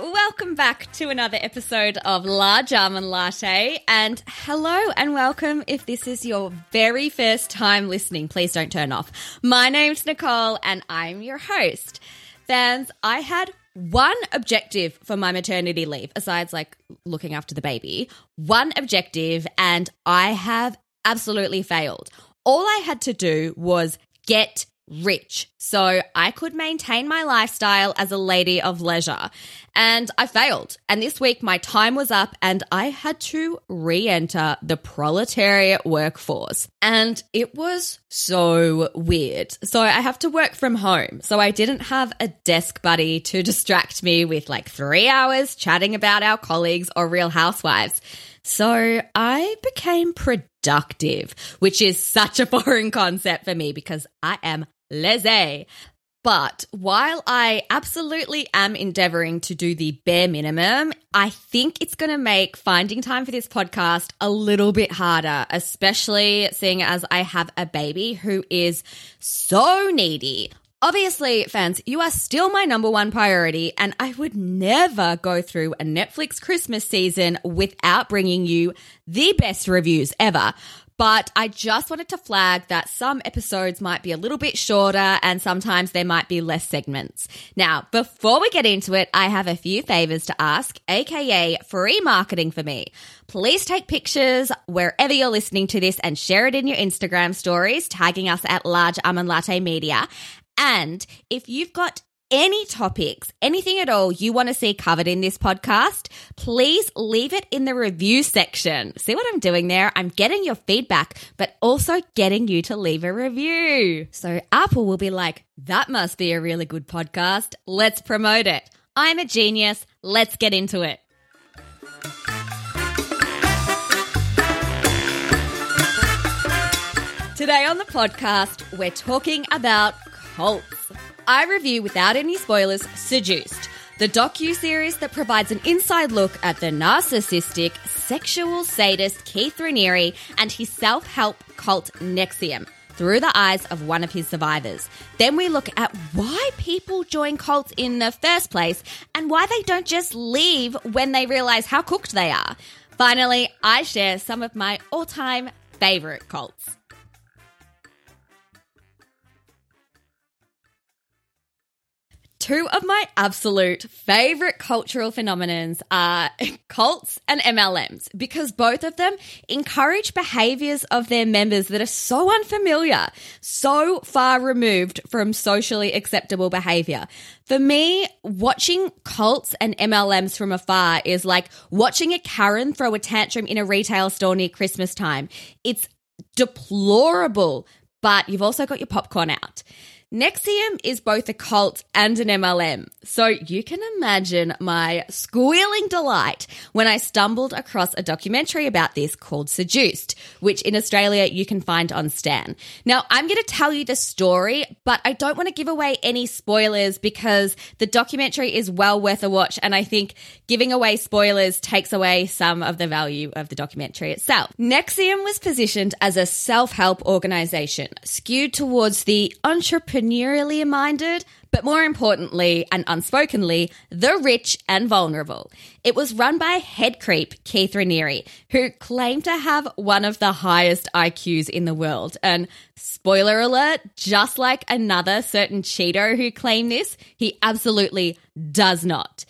Welcome back to another episode of Large Almond Latte. And hello and welcome if this is your very first time listening. Please don't turn off. My name's Nicole and I'm your host. Fans, I had one objective for my maternity leave, aside like looking after the baby. One objective, and I have absolutely failed. All I had to do was get rich so I could maintain my lifestyle as a lady of leisure. And I failed. And this week my time was up and I had to re enter the proletariat workforce. And it was so weird. So I have to work from home. So I didn't have a desk buddy to distract me with like three hours chatting about our colleagues or real housewives. So I became productive, which is such a foreign concept for me because I am laissez. But while I absolutely am endeavoring to do the bare minimum, I think it's going to make finding time for this podcast a little bit harder, especially seeing as I have a baby who is so needy. Obviously, fans, you are still my number one priority, and I would never go through a Netflix Christmas season without bringing you the best reviews ever. But I just wanted to flag that some episodes might be a little bit shorter and sometimes there might be less segments. Now, before we get into it, I have a few favors to ask, aka free marketing for me. Please take pictures wherever you're listening to this and share it in your Instagram stories, tagging us at Large Almond Latte Media. And if you've got any topics, anything at all you want to see covered in this podcast, please leave it in the review section. See what I'm doing there? I'm getting your feedback, but also getting you to leave a review. So Apple will be like, that must be a really good podcast. Let's promote it. I'm a genius. Let's get into it. Today on the podcast, we're talking about cults. I review without any spoilers Seduced, the docu-series that provides an inside look at the narcissistic, sexual sadist Keith Raniere and his self-help cult NXIVM through the eyes of one of his survivors. Then we look at why people join cults in the first place and why they don't just leave when they realize how cooked they are. Finally, I share some of my all-time favorite cults. Two of my absolute favorite cultural phenomenons are cults and MLMs because both of them encourage behaviors of their members that are so unfamiliar, so far removed from socially acceptable behavior. For me, watching cults and MLMs from afar is like watching a Karen throw a tantrum in a retail store near Christmas time. It's deplorable, but you've also got your popcorn out. NXIVM is both a cult and an MLM, so you can imagine my squealing delight when I stumbled across a documentary about this called Seduced, which in Australia you can find on Stan. Now, I'm going to tell you the story, but I don't want to give away any spoilers because the documentary is well worth a watch, and I think giving away spoilers takes away some of the value of the documentary itself. NXIVM was positioned as a self help organization skewed towards the entrepreneur entrepreneurially minded, but more importantly and unspokenly, the rich and vulnerable. It was run by head creep Keith Raniere, who claimed to have one of the highest IQs in the world. And spoiler alert, just like another certain Cheeto who claimed this, he absolutely does not.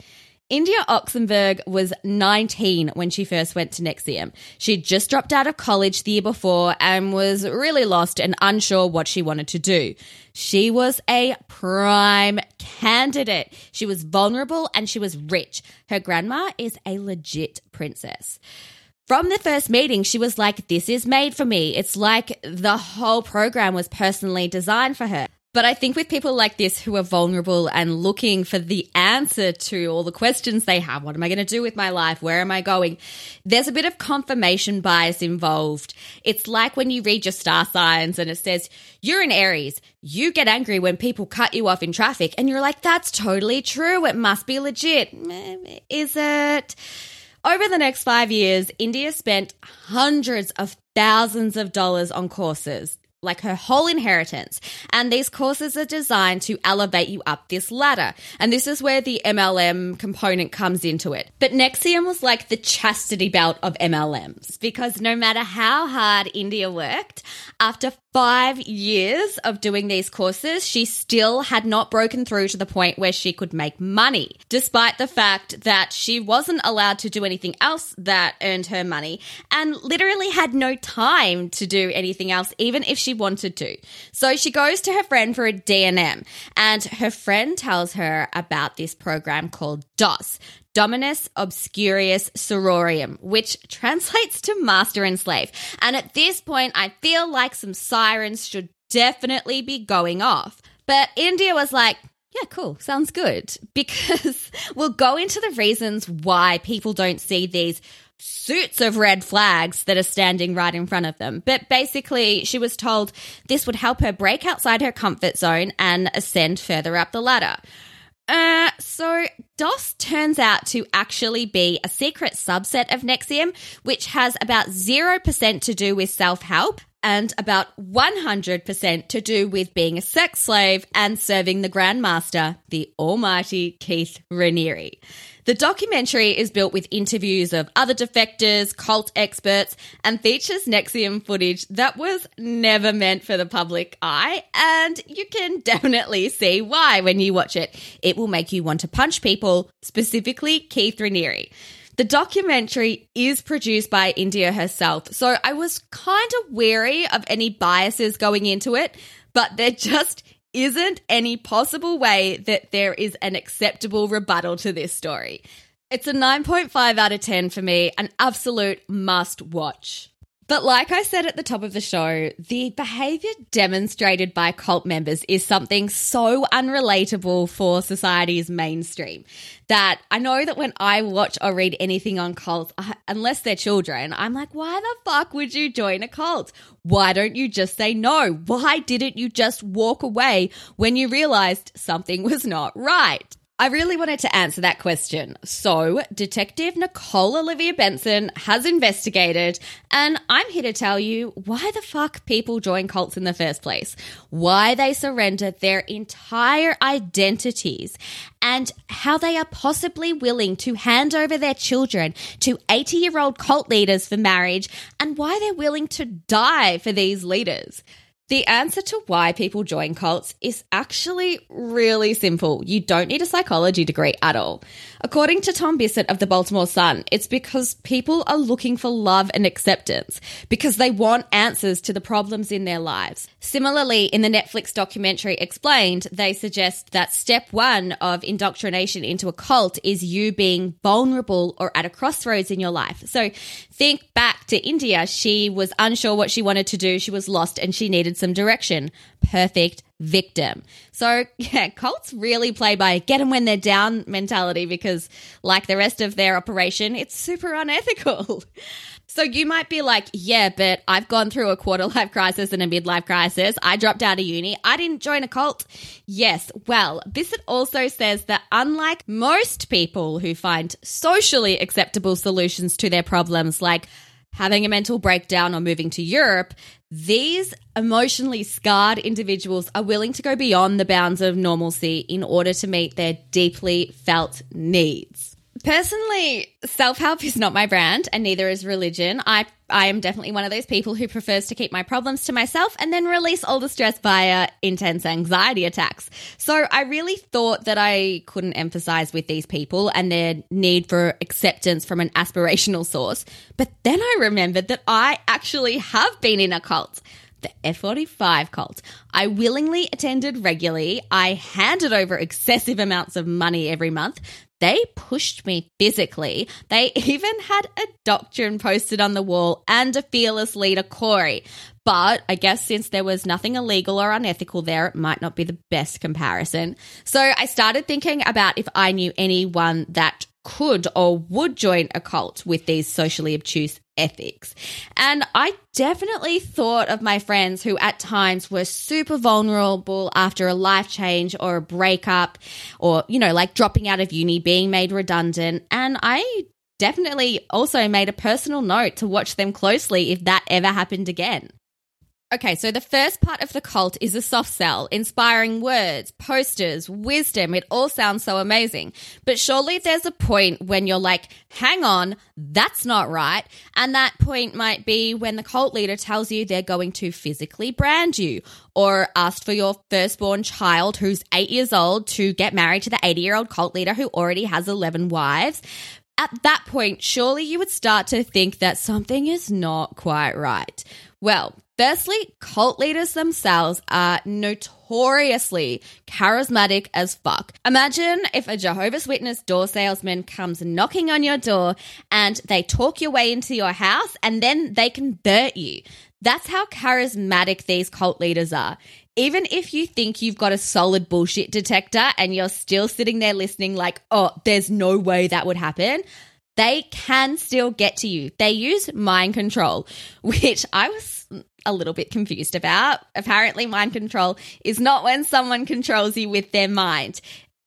India Oxenberg was 19 when she first went to NXIVM. She'd just dropped out of college the year before and was really lost and unsure what she wanted to do. She was a prime candidate. She was vulnerable and she was rich. Her grandma is a legit princess. From the first meeting, she was like, This is made for me. It's like the whole program was personally designed for her. But I think with people like this who are vulnerable and looking for the answer to all the questions they have, what am I going to do with my life? Where am I going? There's a bit of confirmation bias involved. It's like when you read your star signs and it says, you're an Aries. You get angry when people cut you off in traffic and you're like, that's totally true. It must be legit. Mm, is it? Over the next five years, India spent hundreds of thousands of dollars on courses like her whole inheritance. And these courses are designed to elevate you up this ladder. And this is where the MLM component comes into it. But NXIVM was like the chastity belt of MLMs because no matter how hard India worked, after five years of doing these courses, she still had not broken through to the point where she could make money, despite the fact that she wasn't allowed to do anything else that earned her money and literally had no time to do anything else, even if she wanted to. So she goes to her friend for a DNM, and her friend tells her about this program called DOS. Dominus Obsequious Sororium, which translates to master and slave. And at this point, I feel like some sirens should definitely be going off. But India was like, yeah, cool. Sounds good. Because we'll go into the reasons why people don't see these suits of red flags that are standing right in front of them. But basically, she was told this would help her break outside her comfort zone and ascend further up the ladder. Uh, so DOS turns out to actually be a secret subset of NXIVM, which has about 0% to do with self help and about 100% to do with being a sex slave and serving the Grandmaster, the almighty Keith Raniere. The documentary is built with interviews of other defectors, cult experts, and features NXIVM footage that was never meant for the public eye. And you can definitely see why when you watch it. It will make you want to punch people, specifically Keith Raniere. The documentary is produced by India herself, so I was kind of wary of any biases going into it, but there just isn't any possible way that there is an acceptable rebuttal to this story. It's a 9.5 out of 10 for me, an absolute must watch. But like I said at the top of the show, the behavior demonstrated by cult members is something so unrelatable for society's mainstream that I know that when I watch or read anything on cults, unless they're children, I'm like, why the fuck would you join a cult? Why don't you just say no? Why didn't you just walk away when you realized something was not right? I really wanted to answer that question. So, Detective Nicole Olivia Benson has investigated, and I'm here to tell you why the fuck people join cults in the first place, why they surrender their entire identities, and how they are possibly willing to hand over their children to 80 year old cult leaders for marriage, and why they're willing to die for these leaders. The answer to why people join cults is actually really simple. You don't need a psychology degree at all. According to Tom Bissett of the Baltimore Sun, it's because people are looking for love and acceptance, because they want answers to the problems in their lives. Similarly, in the Netflix documentary Explained, they suggest that step one of indoctrination into a cult is you being vulnerable or at a crossroads in your life. So think back to India. She was unsure what she wanted to do. She was lost and she needed some direction. Perfect victim. So, yeah, cults really play by get them when they're down mentality because, like the rest of their operation, it's super unethical. So you might be like, yeah, but I've gone through a quarter life crisis and a midlife crisis. I dropped out of uni. I didn't join a cult. Yes. Well, Bissett also says that unlike most people who find socially acceptable solutions to their problems, like having a mental breakdown or moving to Europe, these emotionally scarred individuals are willing to go beyond the bounds of normalcy in order to meet their deeply felt needs. Personally, self help is not my brand, and neither is religion. I I am definitely one of those people who prefers to keep my problems to myself and then release all the stress via intense anxiety attacks. So I really thought that I couldn't emphasize with these people and their need for acceptance from an aspirational source. But then I remembered that I actually have been in a cult the F45 cult. I willingly attended regularly. I handed over excessive amounts of money every month. They pushed me physically. They even had a doctrine posted on the wall and a fearless leader, Corey. But I guess since there was nothing illegal or unethical there, it might not be the best comparison. So I started thinking about if I knew anyone that could or would join a cult with these socially obtuse ethics. And I definitely thought of my friends who at times were super vulnerable after a life change or a breakup or, you know, like dropping out of uni, being made redundant. And I definitely also made a personal note to watch them closely if that ever happened again. Okay, so the first part of the cult is a soft sell, inspiring words, posters, wisdom. It all sounds so amazing. But surely there's a point when you're like, hang on, that's not right. And that point might be when the cult leader tells you they're going to physically brand you or ask for your firstborn child who's eight years old to get married to the 80 year old cult leader who already has 11 wives at that point, surely you would start to think that something is not quite right. Well, Firstly, cult leaders themselves are notoriously charismatic as fuck. Imagine if a Jehovah's Witness door salesman comes knocking on your door and they talk your way into your house and then they convert you. That's how charismatic these cult leaders are. Even if you think you've got a solid bullshit detector and you're still sitting there listening, like, oh, there's no way that would happen they can still get to you. They use mind control, which I was a little bit confused about. Apparently, mind control is not when someone controls you with their mind.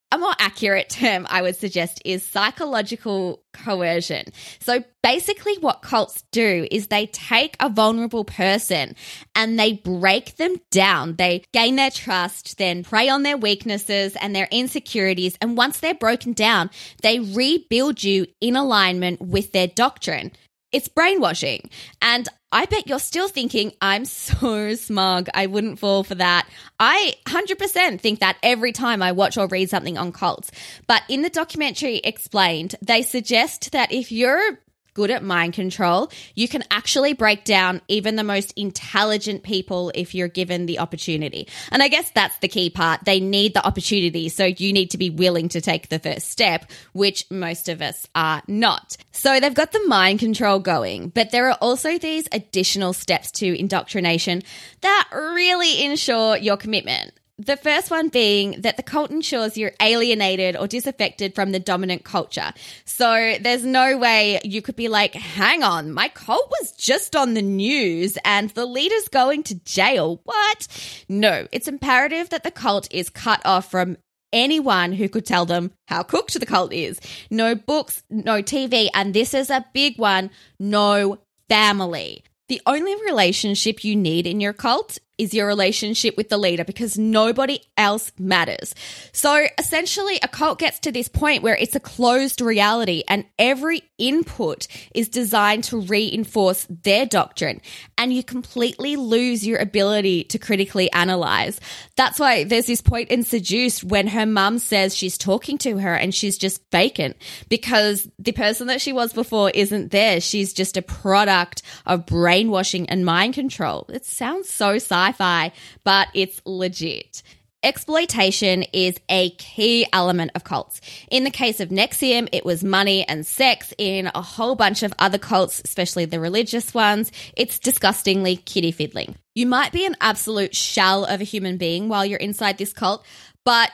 A more accurate term I would suggest is psychological coercion. So basically, what cults do is they take a vulnerable person and they break them down. They gain their trust, then prey on their weaknesses and their insecurities. And once they're broken down, they rebuild you in alignment with their doctrine. It's brainwashing. And I bet you're still thinking, I'm so smug. I wouldn't fall for that. I 100% think that every time I watch or read something on cults. But in the documentary explained, they suggest that if you're good at mind control, you can actually break down even the most intelligent people if you're given the opportunity. And I guess that's the key part. They need the opportunity. So you need to be willing to take the first step, which most of us are not. So they've got the mind control going, but there are also these additional steps to indoctrination that really ensure your commitment. The first one being that the cult ensures you're alienated or disaffected from the dominant culture. So there's no way you could be like, hang on, my cult was just on the news and the leader's going to jail. What? No, it's imperative that the cult is cut off from anyone who could tell them how cooked the cult is. No books, no TV, and this is a big one no family. The only relationship you need in your cult is your relationship with the leader because nobody else matters. So essentially, a cult gets to this point where it's a closed reality and every input is designed to reinforce their doctrine and you completely lose your ability to critically analyze. That's why there's this point in Seduced when her mum says she's talking to her and she's just vacant because the person that she was before isn't there. She's just a product of brainwashing and mind control. It sounds so sci fi, but it's legit. Exploitation is a key element of cults. In the case of NXIVM, it was money and sex. In a whole bunch of other cults, especially the religious ones, it's disgustingly kitty fiddling. You might be an absolute shell of a human being while you're inside this cult, but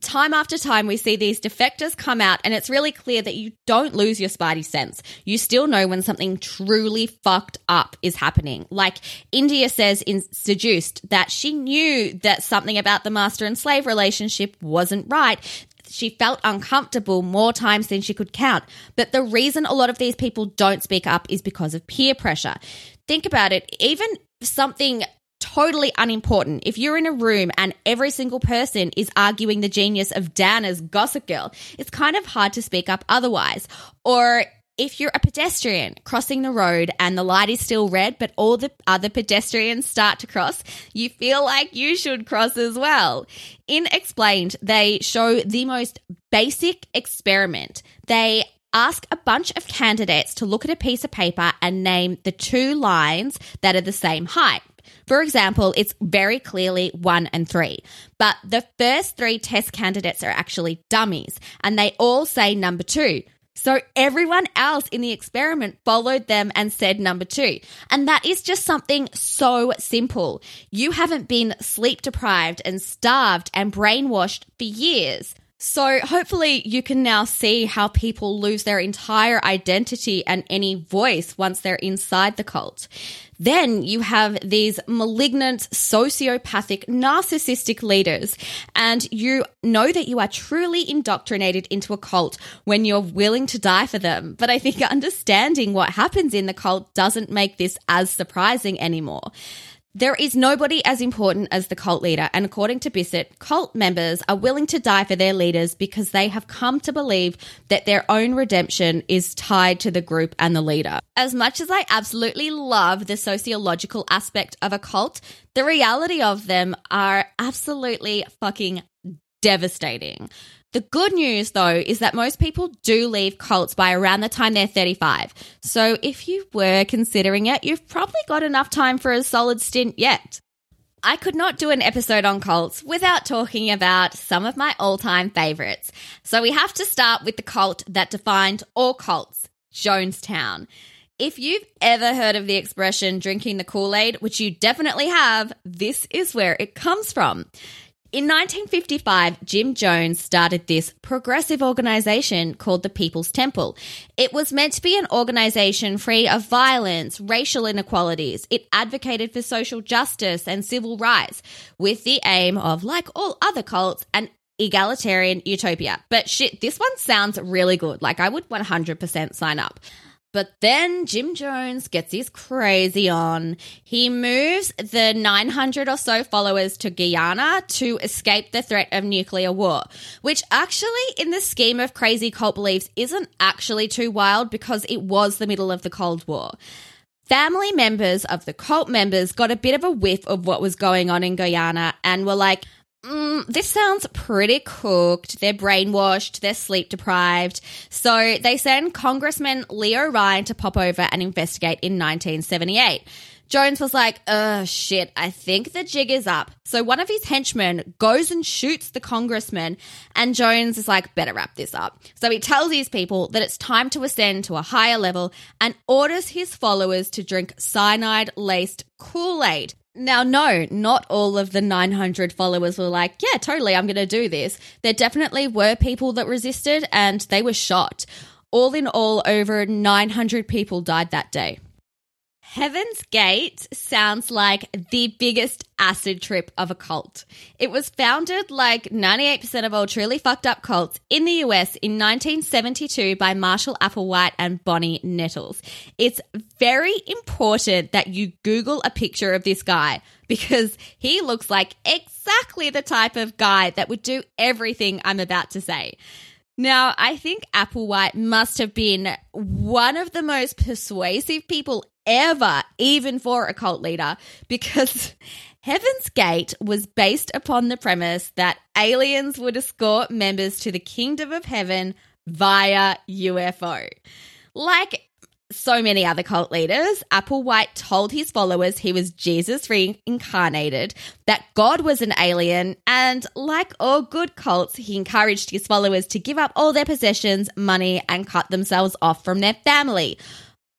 time after time, we see these defectors come out, and it's really clear that you don't lose your spidey sense. You still know when something truly fucked up is happening. Like India says in Seduced that she knew that something about the master and slave relationship wasn't right. She felt uncomfortable more times than she could count. But the reason a lot of these people don't speak up is because of peer pressure. Think about it, even something totally unimportant. If you're in a room and every single person is arguing the genius of Dan as Gossip Girl, it's kind of hard to speak up otherwise. Or if you're a pedestrian crossing the road and the light is still red, but all the other pedestrians start to cross, you feel like you should cross as well. In Explained, they show the most basic experiment. They ask a bunch of candidates to look at a piece of paper and name the two lines that are the same height. For example, it's very clearly one and three, but the first three test candidates are actually dummies and they all say number two. So everyone else in the experiment followed them and said number two. And that is just something so simple. You haven't been sleep deprived and starved and brainwashed for years. So, hopefully, you can now see how people lose their entire identity and any voice once they're inside the cult. Then you have these malignant, sociopathic, narcissistic leaders, and you know that you are truly indoctrinated into a cult when you're willing to die for them. But I think understanding what happens in the cult doesn't make this as surprising anymore. There is nobody as important as the cult leader, and according to Bissett, cult members are willing to die for their leaders because they have come to believe that their own redemption is tied to the group and the leader. As much as I absolutely love the sociological aspect of a cult, the reality of them are absolutely fucking devastating. The good news, though, is that most people do leave cults by around the time they're 35. So if you were considering it, you've probably got enough time for a solid stint yet. I could not do an episode on cults without talking about some of my all time favorites. So we have to start with the cult that defined all cults Jonestown. If you've ever heard of the expression drinking the Kool Aid, which you definitely have, this is where it comes from. In 1955, Jim Jones started this progressive organization called the People's Temple. It was meant to be an organization free of violence, racial inequalities. It advocated for social justice and civil rights with the aim of, like all other cults, an egalitarian utopia. But shit, this one sounds really good. Like I would 100% sign up. But then Jim Jones gets his crazy on. He moves the 900 or so followers to Guyana to escape the threat of nuclear war, which actually, in the scheme of crazy cult beliefs, isn't actually too wild because it was the middle of the Cold War. Family members of the cult members got a bit of a whiff of what was going on in Guyana and were like, Mm, this sounds pretty cooked. They're brainwashed. They're sleep deprived. So they send Congressman Leo Ryan to pop over and investigate in 1978. Jones was like, oh shit, I think the jig is up. So one of his henchmen goes and shoots the congressman, and Jones is like, better wrap this up. So he tells his people that it's time to ascend to a higher level and orders his followers to drink cyanide laced Kool Aid. Now, no, not all of the 900 followers were like, yeah, totally, I'm going to do this. There definitely were people that resisted and they were shot. All in all, over 900 people died that day. Heaven's Gate sounds like the biggest acid trip of a cult. It was founded like 98% of all truly fucked up cults in the US in 1972 by Marshall Applewhite and Bonnie Nettles. It's very important that you Google a picture of this guy because he looks like exactly the type of guy that would do everything I'm about to say. Now, I think Applewhite must have been one of the most persuasive people ever, even for a cult leader, because Heaven's Gate was based upon the premise that aliens would escort members to the kingdom of heaven via UFO. Like so many other cult leaders, Applewhite told his followers he was Jesus reincarnated, that God was an alien, and like all good cults, he encouraged his followers to give up all their possessions, money, and cut themselves off from their family.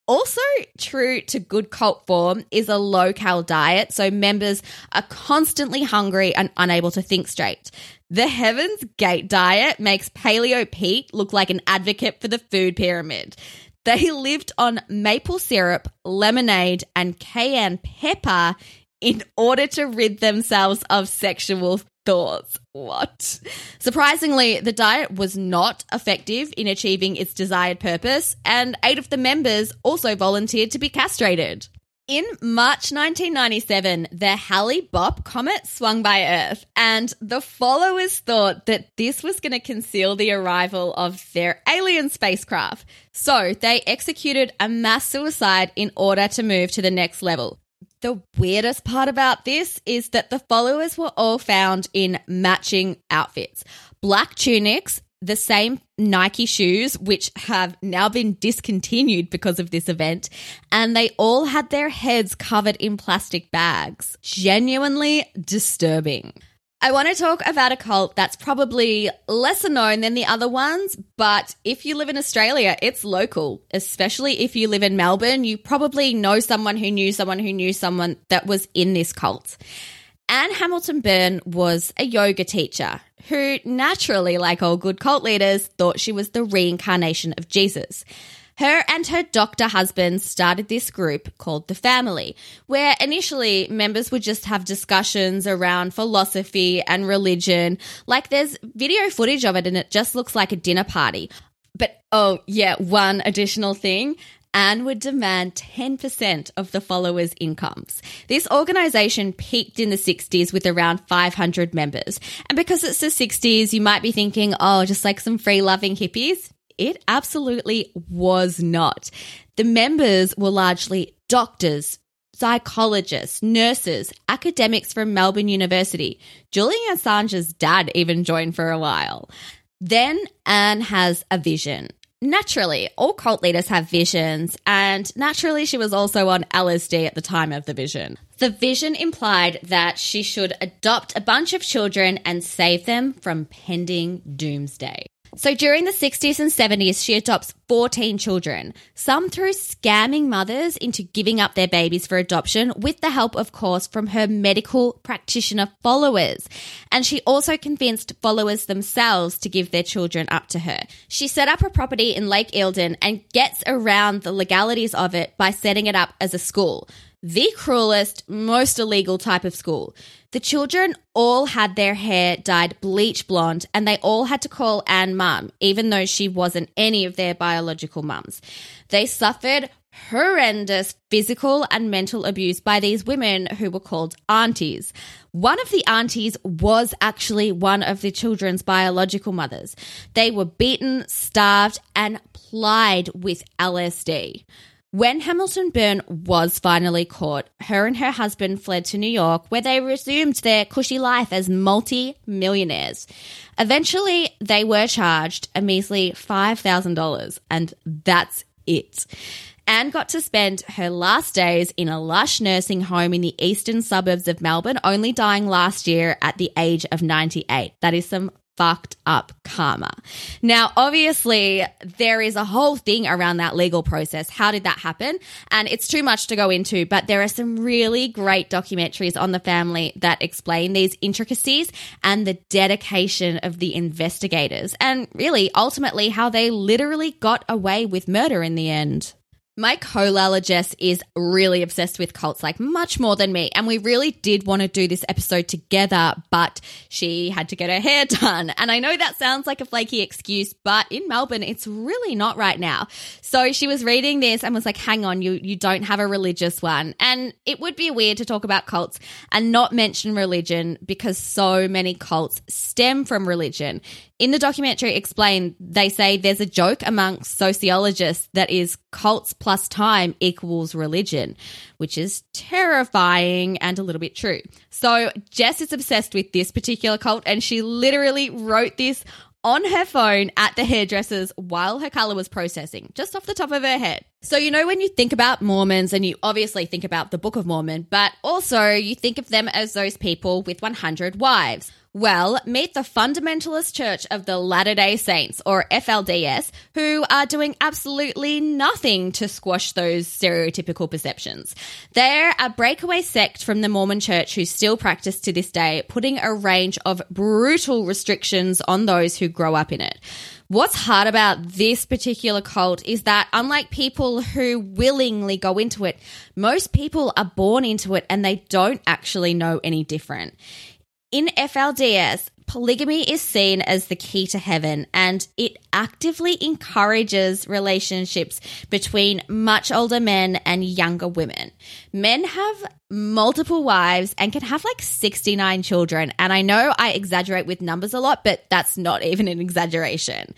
Also, true to good cult form is a low cal diet, so members are constantly hungry and unable to think straight. The Heaven's Gate diet makes Paleo Pete look like an advocate for the food pyramid. They lived on maple syrup, lemonade, and cayenne pepper in order to rid themselves of sexual thoughts. What? Surprisingly, the diet was not effective in achieving its desired purpose, and eight of the members also volunteered to be castrated. In March 1997, the Hale-Bopp comet swung by Earth, and the followers thought that this was going to conceal the arrival of their alien spacecraft. So they executed a mass suicide in order to move to the next level. The weirdest part about this is that the followers were all found in matching outfits black tunics, the same Nike shoes, which have now been discontinued because of this event, and they all had their heads covered in plastic bags. Genuinely disturbing. I want to talk about a cult that's probably lesser known than the other ones, but if you live in Australia, it's local. Especially if you live in Melbourne, you probably know someone who knew someone who knew someone that was in this cult. Anne Hamilton Byrne was a yoga teacher who naturally, like all good cult leaders, thought she was the reincarnation of Jesus. Her and her doctor husband started this group called The Family, where initially members would just have discussions around philosophy and religion. Like there's video footage of it and it just looks like a dinner party. But oh, yeah, one additional thing. Anne would demand 10% of the followers' incomes. This organization peaked in the 60s with around 500 members. And because it's the 60s, you might be thinking, oh, just like some free loving hippies. It absolutely was not. The members were largely doctors, psychologists, nurses, academics from Melbourne University. Julian Assange's dad even joined for a while. Then Anne has a vision. Naturally, all cult leaders have visions, and naturally, she was also on LSD at the time of the vision. The vision implied that she should adopt a bunch of children and save them from pending doomsday. So during the 60s and 70s, she adopts 14 children, some through scamming mothers into giving up their babies for adoption with the help, of course, from her medical practitioner followers. And she also convinced followers themselves to give their children up to her. She set up a property in Lake Eildon and gets around the legalities of it by setting it up as a school the cruelest, most illegal type of school. The children all had their hair dyed bleach blonde and they all had to call Anne mum, even though she wasn't any of their biological mums. They suffered horrendous physical and mental abuse by these women who were called aunties. One of the aunties was actually one of the children's biological mothers. They were beaten, starved, and plied with LSD. When Hamilton Byrne was finally caught, her and her husband fled to New York, where they resumed their cushy life as multi millionaires. Eventually, they were charged a measly $5,000, and that's it. Anne got to spend her last days in a lush nursing home in the eastern suburbs of Melbourne, only dying last year at the age of 98. That is some fucked up karma. Now, obviously, there is a whole thing around that legal process. How did that happen? And it's too much to go into, but there are some really great documentaries on the family that explain these intricacies and the dedication of the investigators, and really, ultimately, how they literally got away with murder in the end. My co is really obsessed with cults, like much more than me. And we really did want to do this episode together, but she had to get her hair done. And I know that sounds like a flaky excuse, but in Melbourne, it's really not right now. So she was reading this and was like, hang on, you, you don't have a religious one. And it would be weird to talk about cults and not mention religion because so many cults stem from religion. In the documentary explained, they say there's a joke amongst sociologists that is cults plus time equals religion, which is terrifying and a little bit true. So Jess is obsessed with this particular cult and she literally wrote this on her phone at the hairdresser's while her color was processing, just off the top of her head. So, you know, when you think about Mormons, and you obviously think about the Book of Mormon, but also you think of them as those people with 100 wives. Well, meet the Fundamentalist Church of the Latter day Saints, or FLDS, who are doing absolutely nothing to squash those stereotypical perceptions. They're a breakaway sect from the Mormon Church who still practice to this day, putting a range of brutal restrictions on those who grow up in it. What's hard about this particular cult is that, unlike people who willingly go into it, most people are born into it and they don't actually know any different. In FLDS, polygamy is seen as the key to heaven and it actively encourages relationships between much older men and younger women. Men have multiple wives and can have like 69 children. And I know I exaggerate with numbers a lot, but that's not even an exaggeration.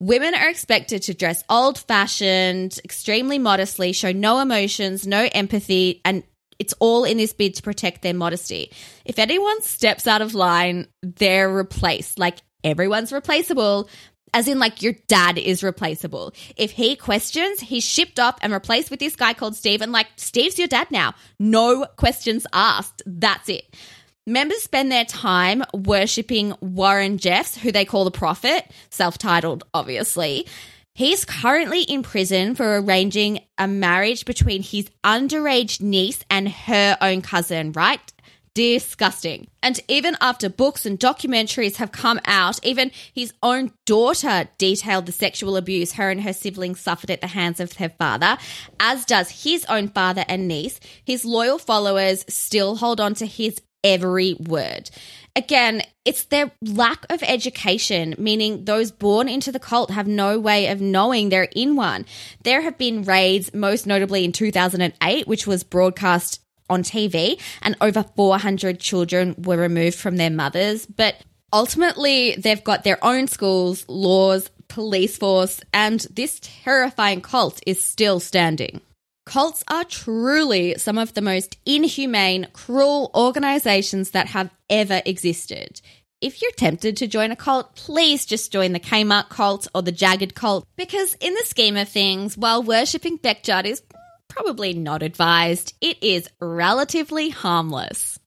Women are expected to dress old fashioned, extremely modestly, show no emotions, no empathy, and it's all in this bid to protect their modesty. If anyone steps out of line, they're replaced. Like everyone's replaceable, as in like your dad is replaceable. If he questions, he's shipped off and replaced with this guy called Steve. And like, Steve's your dad now. No questions asked. That's it. Members spend their time worshipping Warren Jeffs, who they call the prophet, self titled, obviously. He's currently in prison for arranging a marriage between his underage niece and her own cousin, right? Disgusting. And even after books and documentaries have come out, even his own daughter detailed the sexual abuse her and her siblings suffered at the hands of their father, as does his own father and niece. His loyal followers still hold on to his every word again, it's their lack of education, meaning those born into the cult have no way of knowing they're in one. There have been raids, most notably in 2008, which was broadcast on TV, and over 400 children were removed from their mothers. But ultimately, they've got their own schools, laws, police force, and this terrifying cult is still standing. Cults are truly some of the most inhumane, cruel organizations that have ever existed. If you're tempted to join a cult, please just join the Kmart cult or the Jagged cult because, in the scheme of things, while worshipping Bekjut is probably not advised, it is relatively harmless.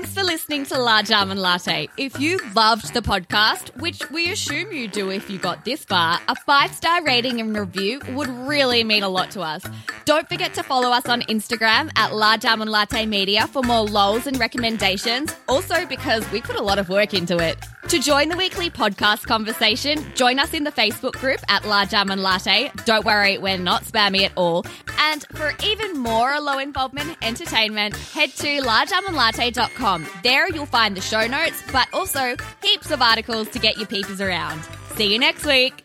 Thanks for listening to Large Almond Latte. If you loved the podcast, which we assume you do if you got this far, a five star rating and review would really mean a lot to us. Don't forget to follow us on Instagram at Large Almond Latte Media for more lols and recommendations. Also, because we put a lot of work into it. To join the weekly podcast conversation, join us in the Facebook group at Large Almond Latte. Don't worry, we're not spammy at all. And for even more low involvement entertainment, head to largealmondlatte.com. There you'll find the show notes, but also heaps of articles to get your peepers around. See you next week.